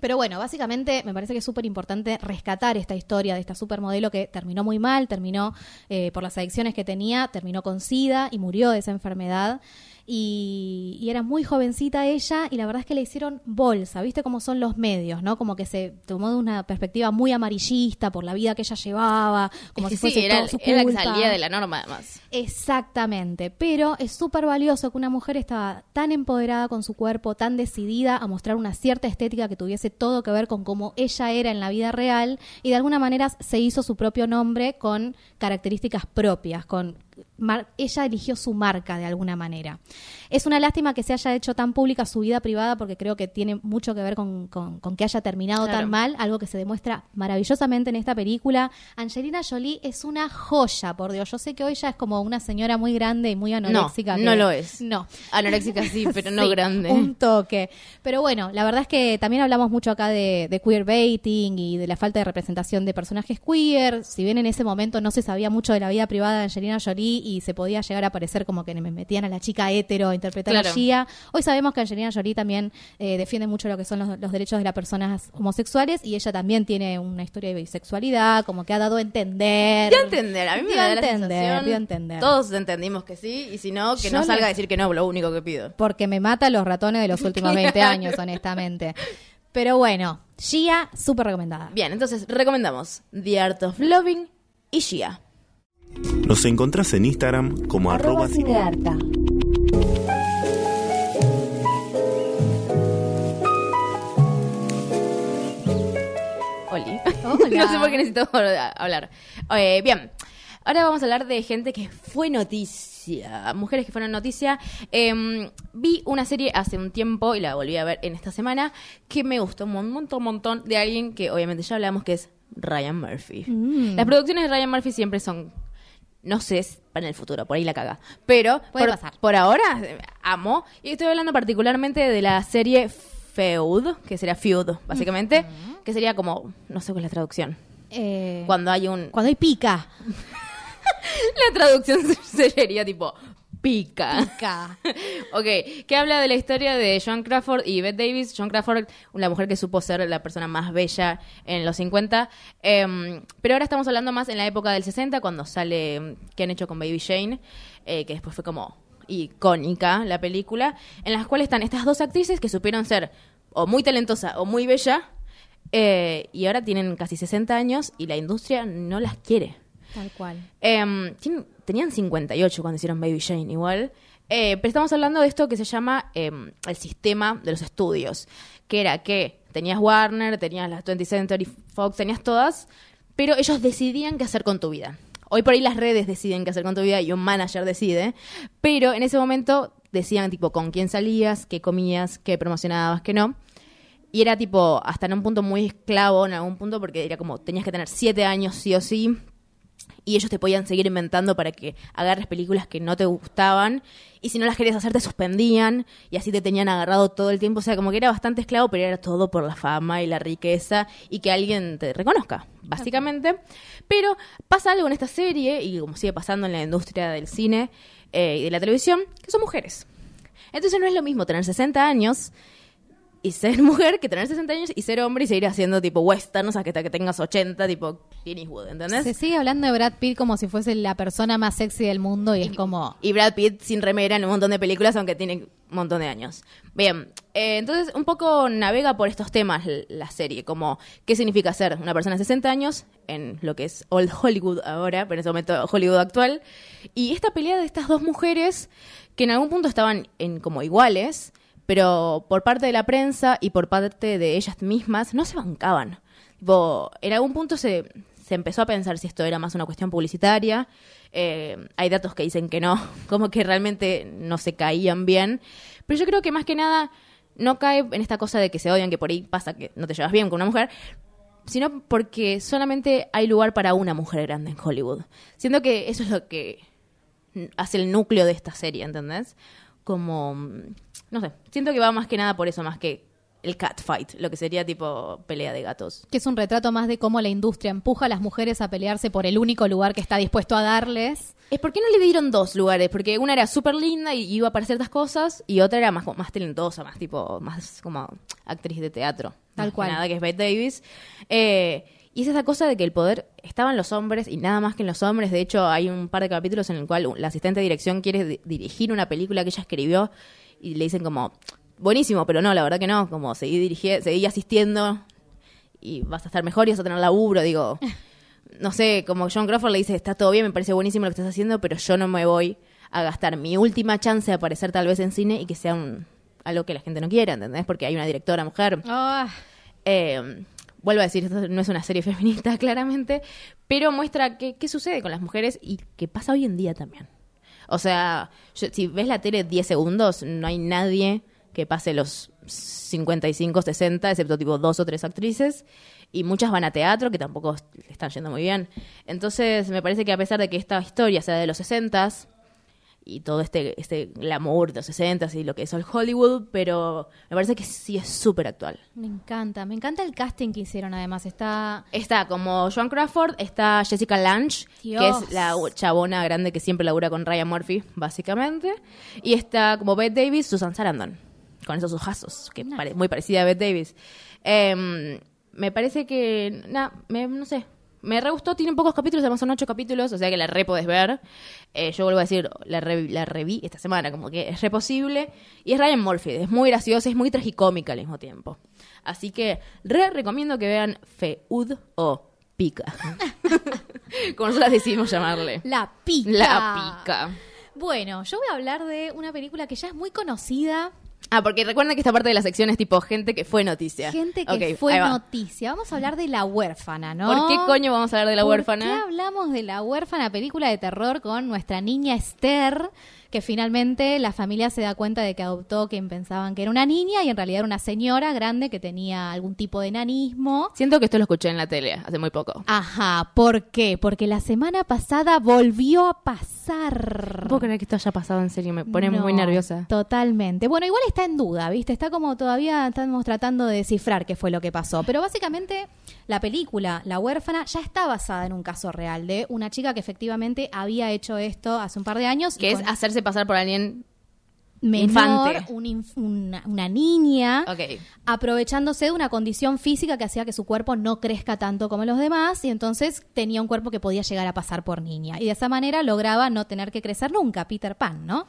Pero bueno, básicamente me parece que es súper importante rescatar esta historia de esta supermodelo que terminó muy mal, terminó eh, por las adicciones que tenía, terminó con SIDA y murió de esa enfermedad. Y, y era muy jovencita ella y la verdad es que le hicieron bolsa, ¿viste cómo son los medios, no? Como que se tomó de una perspectiva muy amarillista por la vida que ella llevaba, como Es si sí, fuese era, todo su era la que salía de la norma, además. Exactamente, pero es súper valioso que una mujer estaba tan empoderada con su cuerpo, tan decidida a mostrar una cierta estética que tuviese todo que ver con cómo ella era en la vida real y de alguna manera se hizo su propio nombre con características propias, con ella eligió su marca de alguna manera. Es una lástima que se haya hecho tan pública su vida privada porque creo que tiene mucho que ver con, con- con que haya terminado Claro. tan mal, algo que se demuestra maravillosamente en esta película. Angelina Jolie es una joya, por Dios. Yo sé que hoy ya es como una señora muy grande y muy anoréxica. no que- lo es. No. Anoréxica sí, pero no grande. Un toque. Pero bueno, la verdad es que también hablamos mucho acá de, de queerbaiting y de la falta de representación de personajes queer. Si bien en ese momento no se sabía mucho de la vida privada de Angelina Jolie y se podía llegar a parecer como que me metían a la chica hetero a interpretar Claro. a Gia, hoy sabemos que Angelina Jolie también eh, defiende mucho lo que son los, los derechos de las personas homosexuales y ella también tiene una historia de bisexualidad, como que ha dado a entender. Dio a entender, a mí me da a la entender, sensación, dio a entender. Todos entendimos que sí, y si no, que Yo no salga a decir que no, lo único que pido. porque me mata los ratones de los últimos 20 años, honestamente. Pero bueno, Gia, súper recomendada. Bien, entonces recomendamos The Art of Loving y Shia. Nos encontrás en Instagram como arroba cinearta. Oli. Hola. no sé por qué necesito hablar. Eh, bien, ahora vamos a hablar de gente que fue noticia, mujeres que fueron noticia. Eh, vi una serie hace un tiempo y la volví a ver en esta semana que me gustó un montón, un montón de alguien que obviamente ya hablamos que es Ryan Murphy. Mm. Las producciones de Ryan Murphy siempre son no sé es para en el futuro, por ahí la caga. Pero Puede por, pasar. por ahora amo. Y estoy hablando particularmente de la serie Feud, que sería Feud, básicamente. Que sería como, no sé cuál es la traducción. Eh, Cuando hay un... cuando hay pica. La traducción sería tipo pica. Pica. ok, que habla de la historia de Joan Crawford y Bette Davis. Joan Crawford, una mujer que supo ser la persona más bella en los 50. em, pero ahora estamos hablando más en la época del 60, cuando sale em, que han hecho con Baby Jane, eh, que después fue como icónica la película, en las cuales están estas dos actrices que supieron ser o muy talentosa o muy bella. eh, y ahora tienen casi 60 años y la industria no las quiere. Tal cual. Tien- tenían 58 cuando hicieron Baby Jane, igual. Eh, pero estamos hablando de esto que se llama em, el sistema de los estudios. Que era que tenías Warner, tenías las 20th Century Fox, tenías todas, pero ellos decidían qué hacer con tu vida. Hoy por ahí las redes deciden qué hacer con tu vida y un manager decide, pero en ese momento decían tipo con quién salías, qué comías, qué promocionabas, qué no. Y era tipo, hasta en un punto muy esclavo, en algún punto, porque era como, tenías que tener siete años sí o sí, y ellos te podían seguir inventando para que agarres películas que no te gustaban y si no las querías hacer te suspendían y así te tenían agarrado todo el tiempo, o sea, como que era bastante esclavo, pero era todo por la fama y la riqueza y que alguien te reconozca, básicamente. Pero pasa algo en esta serie y como sigue pasando en la industria del cine eh, y de la televisión, que son mujeres. Entonces no es lo mismo tener 60 años y ser mujer que tener 60 años y ser hombre y seguir haciendo tipo westerns hasta que tengas 80, tipo Clint Eastwood, ¿entendés? Se sigue hablando de Brad Pitt como si fuese la persona más sexy del mundo y es como... Y Brad Pitt sin remera en un montón de películas, aunque tiene un montón de años. Bien, eh, entonces un poco navega por estos temas la serie, como qué significa ser una persona de 60 años en lo que es Old Hollywood ahora, pero en ese momento Hollywood actual, y esta pelea de estas dos mujeres que en algún punto estaban en como iguales, pero por parte de la prensa y por parte de ellas mismas no se bancaban. Tipo, en algún punto se, se empezó a pensar si esto era más una cuestión publicitaria. Eh, hay datos que dicen que no, como que realmente no se caían bien. Pero yo creo que más que nada no cae en esta cosa de que se odian, que por ahí pasa que no te llevas bien con una mujer, sino porque solamente hay lugar para una mujer grande en Hollywood. Siento que eso es lo que hace el núcleo de esta serie, ¿entendés? Como, no sé, siento que va más que nada por eso, más que el catfight, lo que sería tipo pelea de gatos. Que es un retrato más de cómo la industria empuja a las mujeres a pelearse por el único lugar que está dispuesto a darles. Es por qué no le dieron dos lugares, porque una era súper linda y iba para ciertas cosas, y otra era más, más talentosa, más tipo, más como actriz de teatro. Tal cual. Nada que es Bette Davis. Eh, y es esa cosa de que el poder estaba en los hombres y nada más que en los hombres. De hecho, hay un par de capítulos en el cual la asistente de dirección quiere di- dirigir una película que ella escribió y le dicen como, buenísimo, pero no, la verdad que no, como seguí dirigiendo, seguí asistiendo y vas a estar mejor y vas a tener laburo, digo. No sé, como John Crawford le dice, está todo bien, me parece buenísimo lo que estás haciendo, pero yo no me voy a gastar mi última chance de aparecer tal vez en cine y que sea un, algo que la gente no quiera, ¿entendés? Porque hay una directora mujer. Ah, Eh, vuelvo a decir, esto no es una serie feminista, claramente, pero muestra qué, qué sucede con las mujeres y qué pasa hoy en día también. O sea, yo- si ves la tele 10 segundos, no hay nadie que pase los 55, 60, excepto tipo dos o tres actrices, y muchas van a teatro, que tampoco están yendo muy bien. Entonces, me parece que a pesar de que esta historia sea de los 60 y todo este, este glamour de los 60 y lo que es el Hollywood, pero me parece que sí es súper actual. me encanta, me encanta el casting que hicieron además. Está Está como Joan Crawford, está Jessica Lange, Dios. que es la chabona grande que siempre labura con Ryan Murphy, básicamente. Y está como Bette Davis, Susan Sarandon, con esos ojazos, que pare- muy parecida a Bette Davis. Em, me parece que, na, me- no sé, me re gustó, tiene pocos capítulos, además son ocho capítulos, o sea que la re podés ver. Eh, yo vuelvo a decir, la, re- la reví esta semana, como que es re posible. Y es Ryan Murphy, es muy graciosa, es muy tragicómica al mismo tiempo. Así que re recomiendo que vean Feud o Pica. como nosotras decidimos llamarle. La Pica. La Pica. Bueno, yo voy a hablar de una película que ya es muy conocida, Ah, porque recuerden que esta parte de la sección es tipo gente que fue noticia. gente que fue va. noticia. Vamos a hablar de La Huérfana, ¿no? ¿Por qué coño vamos a hablar de la ¿Por huérfana? qué hablamos de La Huérfana, película de terror con nuestra niña Esther, que finalmente la familia se da cuenta de que adoptó quien pensaban que era una niña y en realidad era una señora grande que tenía algún tipo de enanismo? Siento que esto lo escuché en la tele hace muy poco. Ajá, ¿por qué? Porque la semana pasada volvió a pasar. No puedo creer que esto haya pasado en serio, me pone muy nerviosa. Totalmente. Bueno, igual está en duda, ¿viste? Está como todavía estamos tratando de descifrar qué fue lo que pasó. Pero básicamente la película La huérfana ya está basada en un caso real de una chica que efectivamente había hecho esto hace un par de años. Que es con hacerse pasar por alguien. menor, un inf- una, una niña, aprovechándose de una condición física que hacía que su cuerpo no crezca tanto como los demás y entonces tenía un cuerpo que podía llegar a pasar por niña. Y de esa manera lograba no tener que crecer nunca, Peter Pan, ¿no?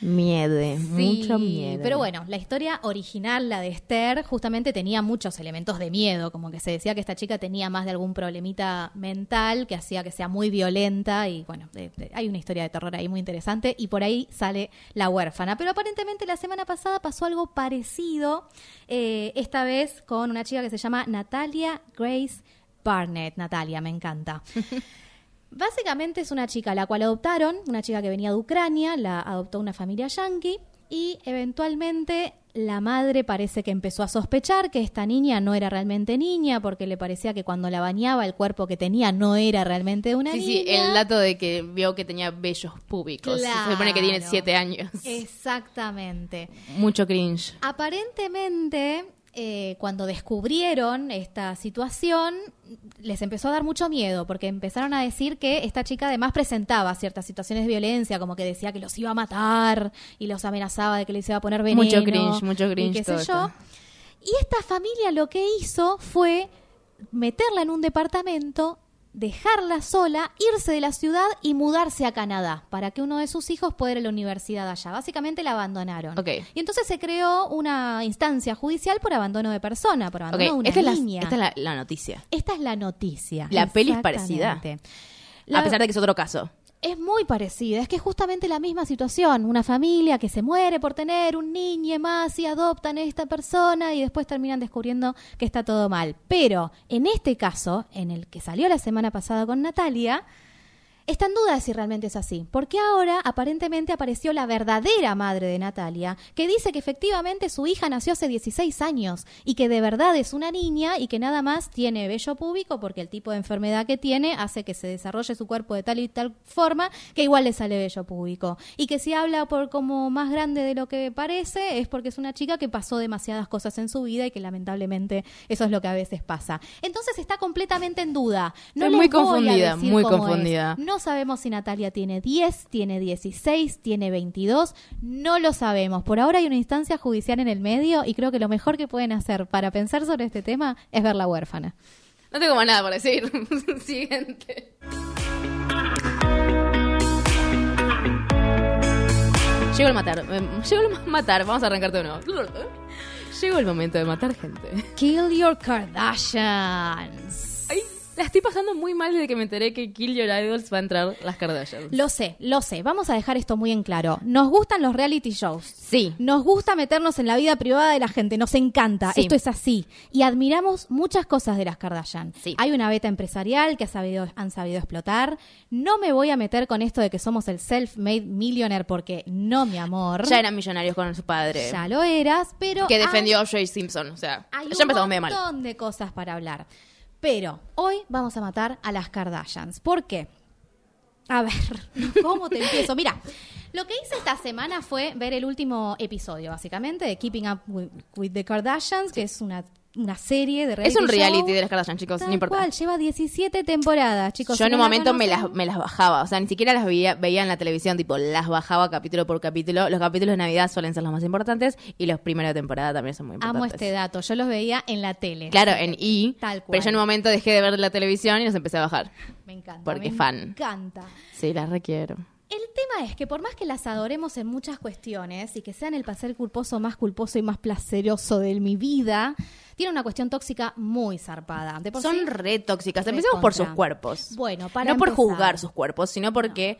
Miede, Sí, mucho miedo. Pero bueno, la historia original, la de Esther, justamente tenía muchos elementos de miedo, como que se decía que esta chica tenía más de algún problemita mental que hacía que sea muy violenta y bueno, hay una historia de terror ahí muy interesante y por ahí sale la huérfana. Pero aparentemente la semana pasada pasó algo parecido, eh, esta vez con una chica que se llama Natalia Grace Barnett. Natalia, me encanta. Básicamente es una chica a la cual adoptaron, una chica que venía de Ucrania, la adoptó una familia yanqui y eventualmente la madre parece que empezó a sospechar que esta niña no era realmente niña porque le parecía que cuando la bañaba el cuerpo que tenía no era realmente de una Sí, niña. sí, el dato de que vio que tenía vellos públicos. Se supone que tiene siete años. Exactamente. Mucho cringe. Aparentemente, eh, cuando descubrieron esta situación, les empezó a dar mucho miedo, porque empezaron a decir que esta chica además presentaba ciertas situaciones de violencia, como que decía que los iba a matar y los amenazaba de que les iba a poner veneno. Mucho cringe, mucho y cringe qué sé yo. esto. Y esta familia lo que hizo fue meterla en un departamento, dejarla sola, irse de la ciudad y mudarse a Canadá para que uno de sus hijos pueda ir a la universidad allá. Básicamente la abandonaron. Y entonces se creó una instancia judicial por abandono de persona, por abandono de una esta es, la, niña. esta es la, la noticia. Esta es la noticia. La peli es parecida. A pesar de que es otro caso. Es muy parecida, es que es justamente la misma situación, una familia que se muere por tener un niño más y adoptan a esta persona y después terminan descubriendo que está todo mal. Pero en este caso, en el que salió la semana pasada con Natalia, está en duda si realmente es así, porque ahora aparentemente apareció la verdadera madre de Natalia, que dice que efectivamente su hija nació hace 16 años y que de verdad es una niña y que nada más tiene vello púbico porque el tipo de enfermedad que tiene hace que se desarrolle su cuerpo de tal y tal forma que igual le sale vello púbico. Y que si habla por como más grande de lo que parece es porque es una chica que pasó demasiadas cosas en su vida y que lamentablemente eso es lo que a veces pasa. Entonces está completamente en duda. No Estoy muy confundida, muy confundida. No sabemos si Natalia tiene 10, tiene 16, tiene 22. No lo sabemos. Por ahora hay una instancia judicial en el medio y creo que lo mejor que pueden hacer para pensar sobre este tema es ver la huérfana. No tengo más nada por decir. Siguiente. Llegó el matar. eh, Llegó el matar. Vamos a arrancar de nuevo. Llegó el momento de matar gente. Kill your Kardashians. La estoy pasando muy mal desde que me enteré que Kill Your Idols va a entrar las Kardashians. Lo sé, lo sé. Vamos a dejar esto muy en claro. Nos gustan los reality shows. Sí. Nos gusta meternos en la vida privada de la gente, nos encanta, Sí. esto es así. Y admiramos muchas cosas de las Kardashian. Sí. Hay una beta empresarial que ha sabido, han sabido explotar. No me voy a meter con esto de que somos el self-made millionaire porque no, mi amor. Ya eran millonarios con su padre. Ya lo eras, pero... que hay- defendió a Jay Simpson. O sea, hay ya un empezamos medio mal. montón de cosas para hablar. Pero hoy vamos a matar a las Kardashians. ¿Por qué? A ver, ¿cómo te empiezo? Mira, lo que hice esta semana fue ver el último episodio, básicamente, de Keeping Up with, with the Kardashians, que es una, una serie de reality Es un reality show. de las Kardashian, chicos. Tal no importa. cual, lleva 17 temporadas, chicos. Yo en un momento me las, me las bajaba, o sea, ni siquiera las veía, veía en la televisión, tipo, las bajaba capítulo por capítulo. Los capítulos de Navidad suelen ser los más importantes y los primeros de temporada también son muy importantes. Amo este dato, yo los veía en la tele. Claro, en I, Tal cual. pero yo en un momento dejé de ver la televisión y los empecé a bajar. Me encanta. porque me fan. encanta. Sí, las requiero. El tema es que por más que las adoremos en muchas cuestiones y que sean el placer culposo más culposo y más placeroso de mi vida, tiene una cuestión tóxica muy zarpada. De por Son sí- re tóxicas. Empecemos por sus cuerpos. Bueno, para No por juzgar sus cuerpos, sino porque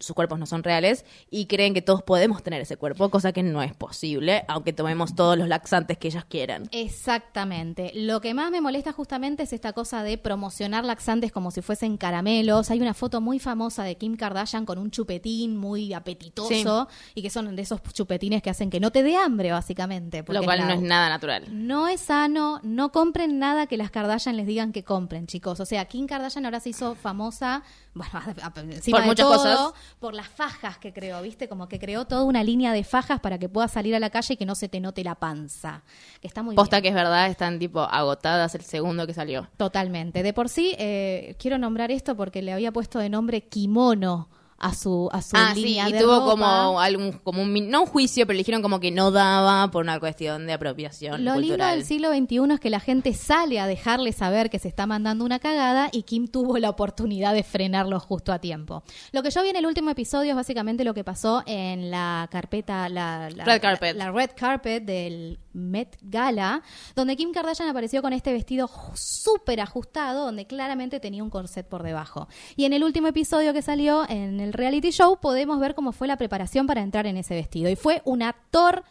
sus cuerpos no son reales y creen que todos podemos tener ese cuerpo, cosa que no es posible, aunque tomemos todos los laxantes que ellas quieran. Exactamente. Lo que más me molesta justamente es esta cosa de promocionar laxantes como si fuesen caramelos. Hay una foto muy famosa de Kim Kardashian con un chupetín muy apetitoso y que son de esos chupetines que hacen que no te dé hambre, básicamente. Lo cual no es nada natural. No es sano, no compren nada que las Kardashian les digan que compren, chicos. O sea, Kim Kardashian ahora se hizo famosa, bueno, encima Por de muchas todo, cosas. por las fajas que creó, ¿viste? Como que creó toda una línea de fajas para que puedas salir a la calle y que no se te note la panza. Que está muy Posta bien. que es verdad, están tipo agotadas el segundo que salió. Totalmente. De por sí, eh, quiero nombrar esto porque le había puesto de nombre kimono a su, a su Ah, sí, y de tuvo ropa. como algún, como un, no un juicio, pero le dijeron como que no daba por una cuestión de apropiación Lo lindo del siglo XXI es que la gente sale a dejarle saber que se está mandando una cagada y Kim tuvo la oportunidad de frenarlo justo a tiempo. Lo que yo vi en el último episodio es básicamente lo que pasó en la carpeta, la, la- Red carpet. la- la red carpet del Met Gala, donde Kim Kardashian apareció con este vestido súper ajustado, donde claramente tenía un corset por debajo. Y en el último episodio que salió en el reality show podemos ver cómo fue la preparación para entrar en ese vestido. Y fue una tortura,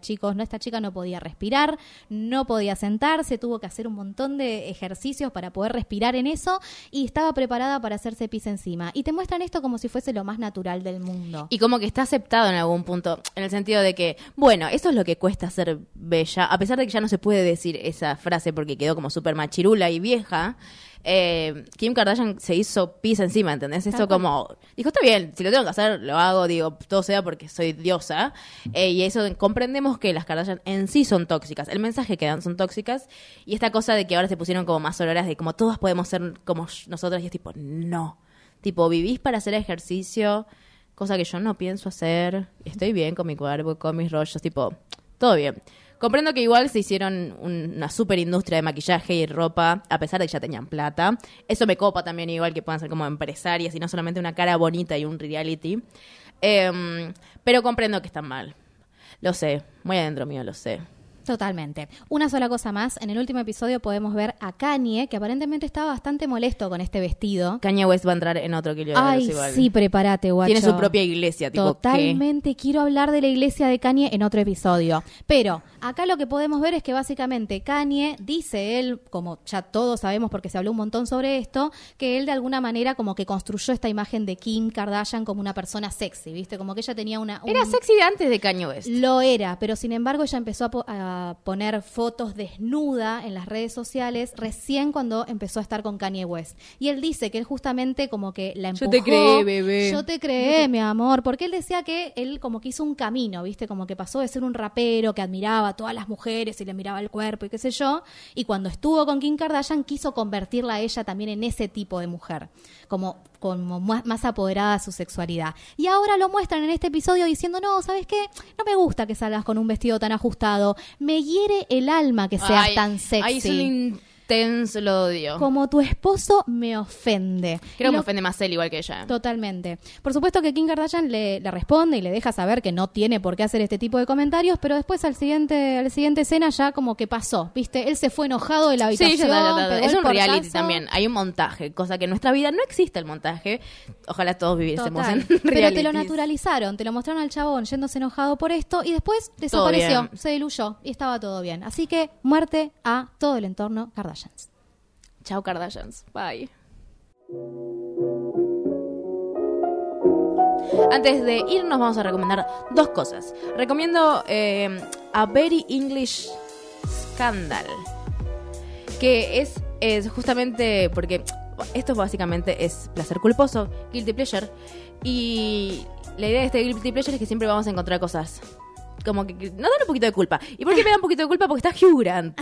chicos. No, esta chica no podía respirar, no podía sentarse, tuvo que hacer un montón de ejercicios para poder respirar en eso y estaba preparada para hacerse pis encima. Y te muestran esto como si fuese lo más natural del mundo. Y como que está aceptado en algún punto, en el sentido de que, bueno, eso es lo que cuesta ser bella, a pesar de que ya no se puede decir esa frase porque quedó como súper machirula y vieja. Eh, Kim Kardashian se hizo pis encima, ¿entendés? Esto como, dijo, está bien, si lo tengo que hacer, lo hago, digo, todo sea porque soy diosa. Eh, y eso comprendemos que las Kardashian en sí son tóxicas, el mensaje que dan son tóxicas. Y esta cosa de que ahora se pusieron como más sororas de como todas podemos ser como nosotras y es tipo, no. Tipo, vivís para hacer ejercicio, cosa que yo no pienso hacer. Estoy bien con mi cuerpo, con mis rollos, tipo, todo bien. Comprendo que igual se hicieron un- una super industria de maquillaje y ropa, a pesar de que ya tenían plata. Eso me copa también, igual que puedan ser como empresarias y no solamente una cara bonita y un reality. Em, pero comprendo que están mal. Lo sé, muy adentro mío lo sé. Totalmente. Una sola cosa más. En el último episodio podemos ver a Kanye, que aparentemente estaba bastante molesto con este vestido. Kanye West va a entrar en otro kilo de Ay, igual. sí, prepárate, guacho. Tiene su propia iglesia, tipo, ¿qué? Totalmente. Quiero hablar de la iglesia de Kanye en otro episodio. Pero acá lo que podemos ver es que básicamente Kanye dice él, como ya todos sabemos porque se habló un montón sobre esto, que él de alguna manera como que construyó esta imagen de Kim Kardashian como una persona sexy, ¿viste? Como que ella tenía una... un- Era sexy de antes de Kanye West. Lo era, pero sin embargo ella empezó a, a poner fotos desnuda en las redes sociales recién cuando empezó a estar con Kanye West. Y él dice que él justamente como que la Yo empujó. te creé, bebé. Yo te creé, mi amor. Porque él decía que él como que hizo un camino, ¿viste? Como que pasó de ser un rapero que admiraba a todas las mujeres y le miraba el cuerpo y qué sé yo. Y cuando estuvo con Kim Kardashian quiso convertirla a ella también en ese tipo de mujer. Como como más, más apoderada de su sexualidad. Y ahora lo muestran en este episodio diciendo, no, ¿sabes qué? No me gusta que salgas con un vestido tan ajustado. Me hiere el alma que seas Ay, tan sexy. Ay, intenso, lo odio. Como tu esposo me ofende. Creo que me ofende más él igual que ella. Totalmente. Por supuesto que Kim Kardashian le, le responde y le deja saber que no tiene por qué hacer este tipo de comentarios, pero después al siguiente, al siguiente escena ya como que pasó, ¿viste? Él se fue enojado de la habitación. Sí, es el un reality también. Hay un montaje, cosa que en nuestra vida no existe el montaje. Ojalá todos viviésemos Total. en Pero te lo naturalizaron, te lo mostraron al chabón yéndose enojado por esto y después desapareció, se diluyó y estaba todo bien. Así que muerte a todo el entorno Chao, Kardashians. Bye. Antes de irnos vamos a recomendar dos cosas. Recomiendo eh, A Very English Scandal, que es, es justamente porque esto básicamente es placer culposo, guilty pleasure, y la idea de este guilty pleasure es que siempre vamos a encontrar cosas como que, nos dan un poquito de culpa. ¿Y por qué me da un poquito de culpa? Porque está Hugh Grant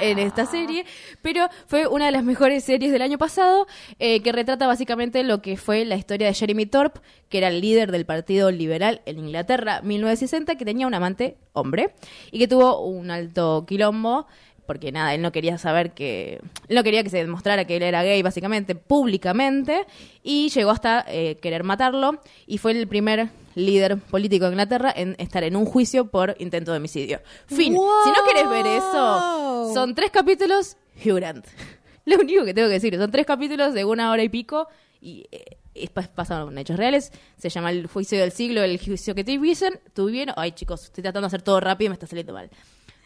en esta serie, pero fue una de las mejores series del año pasado eh, que retrata básicamente lo que fue la historia de Jeremy Thorpe, que era el líder del Partido Liberal en Inglaterra 1960, que tenía un amante hombre y que tuvo un alto quilombo porque nada, él no quería saber que. Él no quería que se demostrara que él era gay, básicamente, públicamente, y llegó hasta eh, querer matarlo, y fue el primer líder político de Inglaterra en estar en un juicio por intento de homicidio. Fin. Si no querés ver eso, son tres capítulos, Hugh Grant. Lo único que tengo que decir, son tres capítulos de una hora y pico, y. eh, pasaron hechos reales, se llama el juicio del siglo, el juicio que tuvieron, tuvieron, ay chicos, estoy tratando de hacer todo rápido y me está saliendo mal.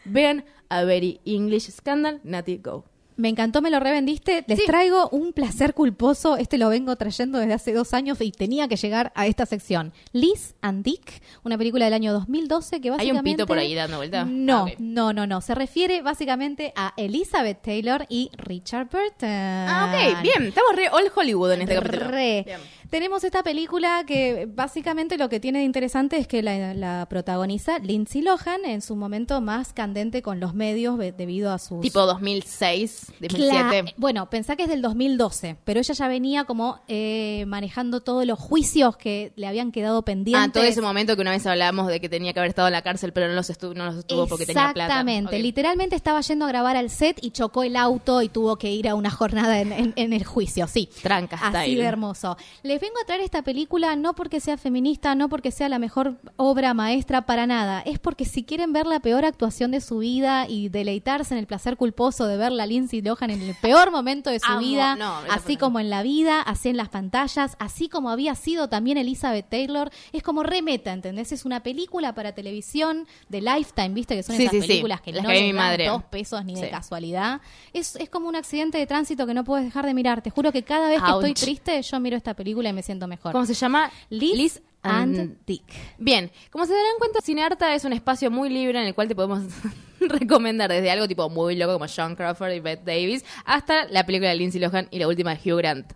Vean a Very English Scandal, Nati Go. Me encantó, me lo revendiste. Les Sí. traigo un placer culposo. Este lo vengo trayendo desde hace dos años y tenía que llegar a esta sección. Liz and Dick, una película del año 2012 que ¿Hay básicamente... un pito por ahí dando vuelta? No, Ah, no, no, no. Se refiere básicamente a Elizabeth Taylor y Richard Burton. Ah, ok, bien. Estamos re all Hollywood en este capítulo. Re. Bien. Tenemos esta película que básicamente lo que tiene de interesante es que la, la protagoniza Lindsay Lohan en su momento más candente con los medios debido a sus... Tipo 2006, Cla- 2007. bueno, pensá que es del 2012, pero ella ya venía como eh, manejando todos los juicios que le habían quedado pendientes. Ah, todo ese momento que una vez hablamos de que tenía que haber estado en la cárcel, pero no los estuvo, no los estuvo porque tenía plata. Exactamente, literalmente estaba yendo a grabar al set y chocó el auto y tuvo que ir a una jornada en, en- en el juicio, sí. Tranca Así de hermoso. Les vengo a traer esta película no porque sea feminista, no porque sea la mejor obra maestra para nada, es porque si quieren ver la peor actuación de su vida y deleitarse en el placer culposo de ver a Lindsay Lohan en el peor momento de su Amo. vida, No, así como en la vida, así en las pantallas, así como había sido también Elizabeth Taylor, es como remeta, ¿entendés? Es una película para televisión de Lifetime, ¿viste? Que son Sí, esas sí, sí. películas que Las no que madre. dos pesos ni de casualidad. Es, es como un accidente de tránsito que no puedes dejar de mirar. Te juro que cada vez que Ouch. estoy triste, yo miro esta película y me siento mejor. ¿Cómo se llama? Liz, and Dick. Bien, como se darán cuenta, Cinearta es un espacio muy libre en el cual te podemos recomendar desde algo tipo muy loco como Sean Crawford y Bette Davis hasta la película de Lindsay Lohan y la última de Hugh Grant.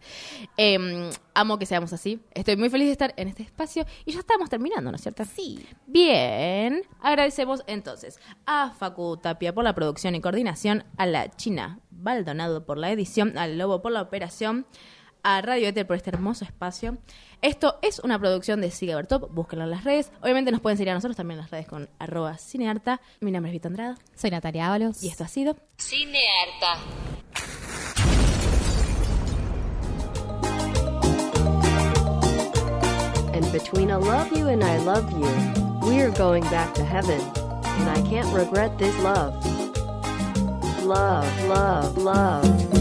Em, amo que seamos así. Estoy muy feliz de estar en este espacio y ya estamos terminando, ¿no es cierto? Sí. Bien, agradecemos entonces a Facu Tapia por la producción y coordinación, a la China Baldonado por la edición, al Lobo por la operación, a Radio Éter por este hermoso espacio. Esto es una producción de Sigue Top, búsquenlo en las redes. Obviamente nos pueden seguir a nosotros también en las redes con arroba cinearta. Mi nombre es Vito Andrada Soy Natalia Ábalos. y esto ha sido Cinearta. And between I love you and I love you, we're going back to heaven. And I can't regret this love. Love, love, love.